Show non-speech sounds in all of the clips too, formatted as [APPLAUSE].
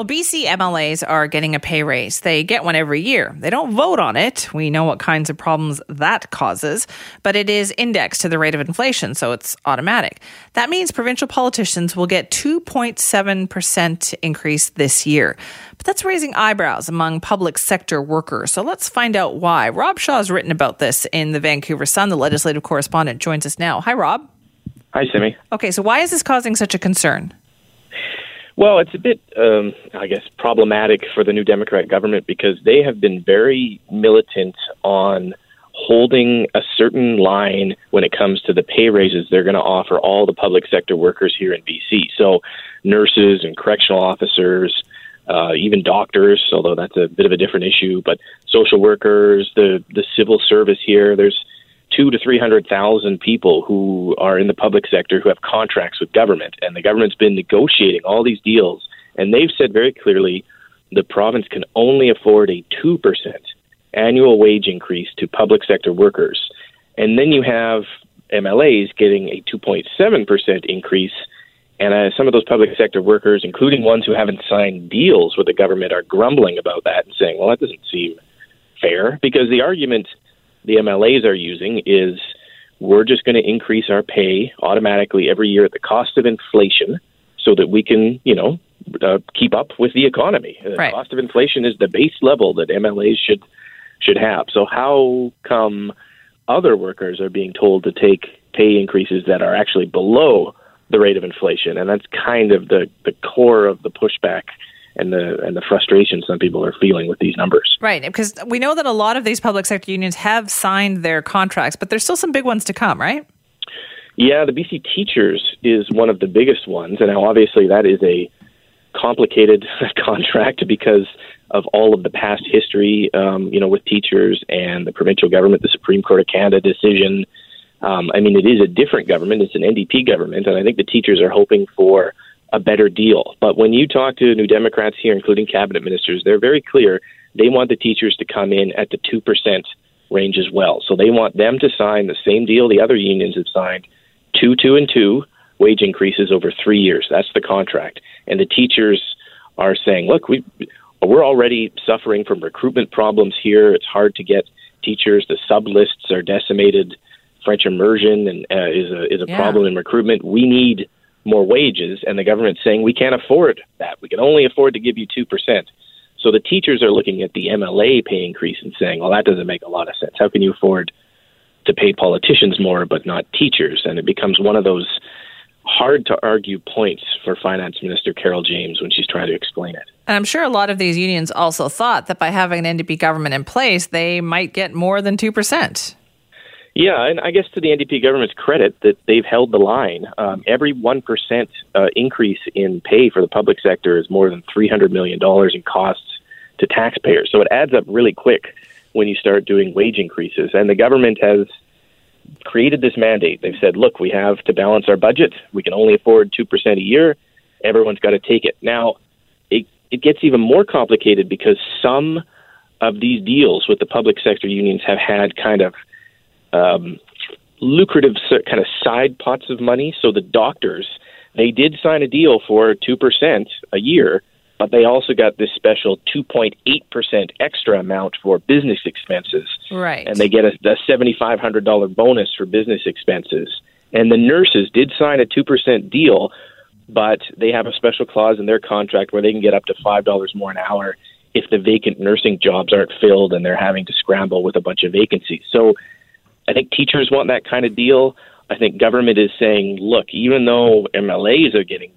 Well, BC MLAs are getting a pay raise. They get one every year. They don't vote on it. We know what kinds of problems that causes, but it is indexed to the rate of inflation, so it's automatic. That means provincial politicians will get 2.7% increase this year. But that's raising eyebrows among public sector workers. So let's find out why. Rob Shaw has written about this in the Vancouver Sun. The legislative correspondent joins us now. Hi, Rob. Hi, Simi. Okay, so why is this causing such a concern? Well, it's a bit, um, I guess, problematic for the new Democrat government because they have been very militant on holding a certain line when it comes to the pay raises they're going to offer all the public sector workers here in BC. So, nurses and correctional officers, uh, even doctors, although that's a bit of a different issue, but social workers, the the civil service here. There's two to three hundred thousand people who are in the public sector who have contracts with government, and the government's been negotiating all these deals, and they've said very clearly the province can only afford a two percent annual wage increase to public sector workers, and then you have MLAs getting a two point seven percent increase. And uh, some of those public sector workers, including ones who haven't signed deals with the government, are grumbling about that and saying, well, that doesn't seem fair because the argument the MLAs are using is we're just going to increase our pay automatically every year at the cost of inflation so that we can, you know, uh, keep up with the economy. The right. cost of inflation is the base level that MLAs should should have. So how come other workers are being told to take pay increases that are actually below the rate of inflation? And that's kind of the the core of the pushback and the and the frustration some people are feeling with these numbers. Right, because we know that a lot of these public sector unions have signed their contracts, but there's still some big ones to come, right? Yeah, the BC Teachers is one of the biggest ones, and now obviously that is a complicated [LAUGHS] contract because of all of the past history, um, you know, with teachers and the provincial government, the Supreme Court of Canada decision. Um, I mean, it is a different government; it's an NDP government, and I think the teachers are hoping for a better deal. But when you talk to New Democrats here, including cabinet ministers, they're very clear. They want the teachers to come in at the 2% range as well. So they want them to sign the same deal the other unions have signed two, two, and two wage increases over three years. That's the contract. And the teachers are saying, look, we, we're already suffering from recruitment problems here. It's hard to get teachers. The sub lists are decimated. French immersion and uh, is a is a Yeah. problem in recruitment. We need more wages, and the government's saying we can't afford that. We can only afford to give you 2%. So the teachers are looking at the MLA pay increase and saying, well, that doesn't make a lot of sense. How can you afford to pay politicians more but not teachers? And it becomes one of those hard to argue points for Finance Minister Carole James when she's trying to explain it. And I'm sure a lot of these unions also thought that by having an NDP government in place, they might get more than 2%. Yeah, and I guess to the NDP government's credit that they've held the line. Um, every 1% uh, increase in pay for the public sector is more than $300 million in costs to taxpayers. So it adds up really quick when you start doing wage increases. And the government has created this mandate. They've said, look, we have to balance our budget. We can only afford 2% a year. Everyone's got to take it. Now, it, it gets even more complicated because some of these deals with the public sector unions have had kind of um, lucrative kind of side pots of money. So the doctors, they did sign a deal for 2% a year, but they also got this special 2.8% extra amount for business expenses. Right. And they get a, a $7,500 bonus for business expenses. And the nurses did sign a 2% deal, but they have a special clause in their contract where they can get up to $5 more an hour if the vacant nursing jobs aren't filled and they're having to scramble with a bunch of vacancies. So I think teachers want that kind of deal. I think government is saying, look, even though MLAs are getting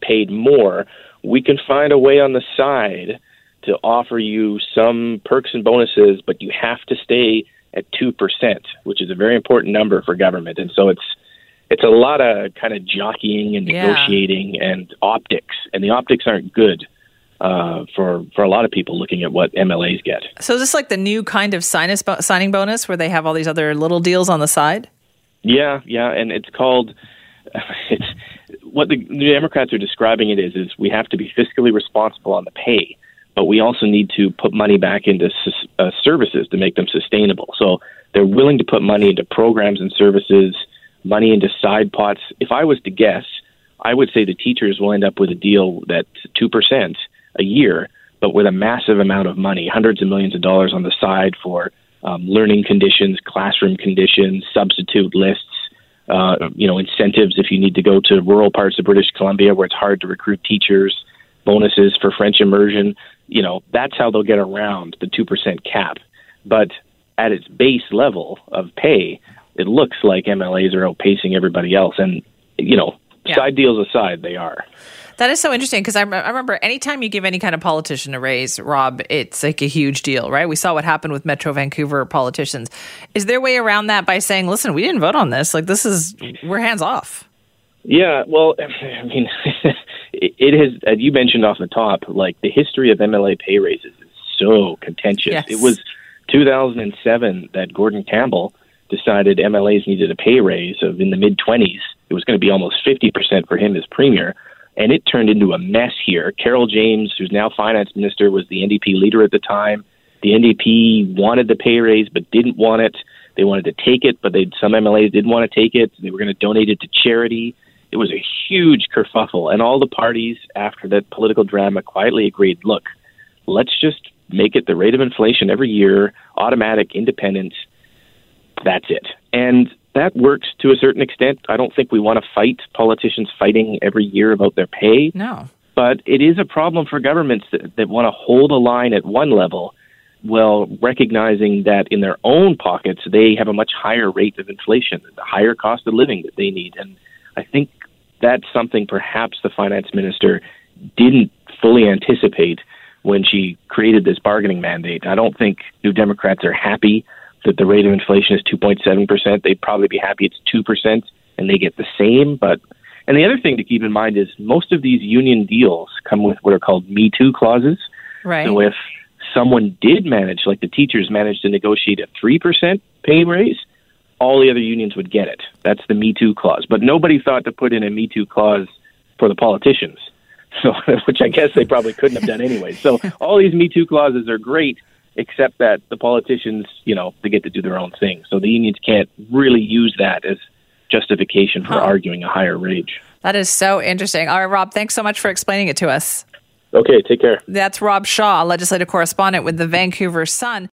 paid more, we can find a way on the side to offer you some perks and bonuses, but you have to stay at two percent, which is a very important number for government. And so it's it's a lot of kind of jockeying and Yeah. negotiating and optics, and the optics aren't good uh, for for a lot of people looking at what MLAs get. so is this like the new kind of sinus bo- signing bonus where they have all these other little deals on the side? Yeah, yeah, and it's called [LAUGHS] it's what the, the Democrats are describing it is is we have to be fiscally responsible on the pay, but we also need to put money back into uh, services to make them sustainable. So they're willing to put money into programs and services, money into side pots. If I was to guess, I would say the teachers will end up with a deal that's 2% a year, but with a massive amount of money, hundreds of millions of dollars on the side for um, learning conditions, classroom conditions, substitute lists, uh, you know, incentives if you need to go to rural parts of British Columbia where it's hard to recruit teachers, bonuses for French immersion. You know, that's how they'll get around the 2% cap. But at its base level of pay, it looks like MLAs are outpacing everybody else. And, you know, yeah. side deals aside, they are. That is so interesting because I, I, remember anytime you give any kind of politician a raise, Rob, it's like a huge deal, right? We saw what happened with Metro Vancouver politicians. Is there a way around that by saying, listen, we didn't vote on this? Like, this is, we're hands off. Yeah, well, [LAUGHS] I mean, [LAUGHS] it has, as you mentioned off the top, like the history of MLA pay raises is so contentious. Yes. It was 2007 that Gordon Campbell decided MLAs needed a pay raise of in the mid 20s. It was going to be almost 50% for him as premier and it turned into a mess here. Carole James, who's now finance minister, was the NDP leader at the time. The NDP wanted the pay raise but didn't want it. They wanted to take it, but they some MLAs didn't want to take it. They were going to donate it to charity. It was a huge kerfuffle, and all the parties after that political drama quietly agreed. Look, let's just make it the rate of inflation every year, automatic, independent. That's it. And that works to a certain extent. I don't think we want to fight politicians fighting every year about their pay. No. But it is a problem for governments that, that want to hold a line at one level while recognizing that in their own pockets they have a much higher rate of inflation, the higher cost of living that they need. And I think that's something perhaps the finance minister didn't fully anticipate when she created this bargaining mandate. I don't think New Democrats are happy that the rate of inflation is 2.7%, they'd probably be happy it's 2% and they get the same. But and the other thing to keep in mind is most of these union deals come with what are called Me Too clauses. Right. So if someone did manage, like the teachers managed to negotiate a 3% pay raise, all the other unions would get it. That's the Me Too clause. But nobody thought to put in a Me Too clause for the politicians. [LAUGHS] So, which I guess they probably couldn't have done anyway. So all these Me Too clauses are great except that the politicians, you know, they get to do their own thing. So the unions can't really use that as justification for huh. arguing a higher wage. That is so interesting. All right, Rob, thanks so much for explaining it to us. Okay, take care. That's Rob Shaw, legislative correspondent with the Vancouver Sun.